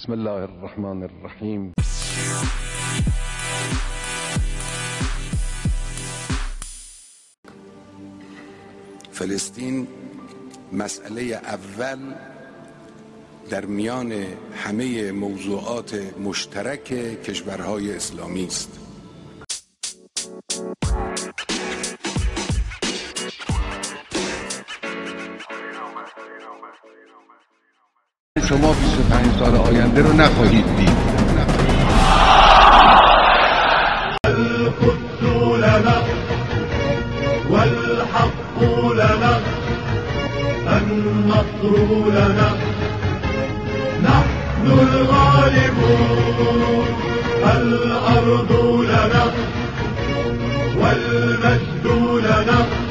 بسم الله الرحمن الرحیم فلسطین مسئله اول در میان همه موضوعات مشترک کشورهای اسلامی است. شما 25 سال آینده رو نخواهید دید. القدس لنا والحق لنا النصر لنا نحن الغالبون الأرض لنا والمجد لنا.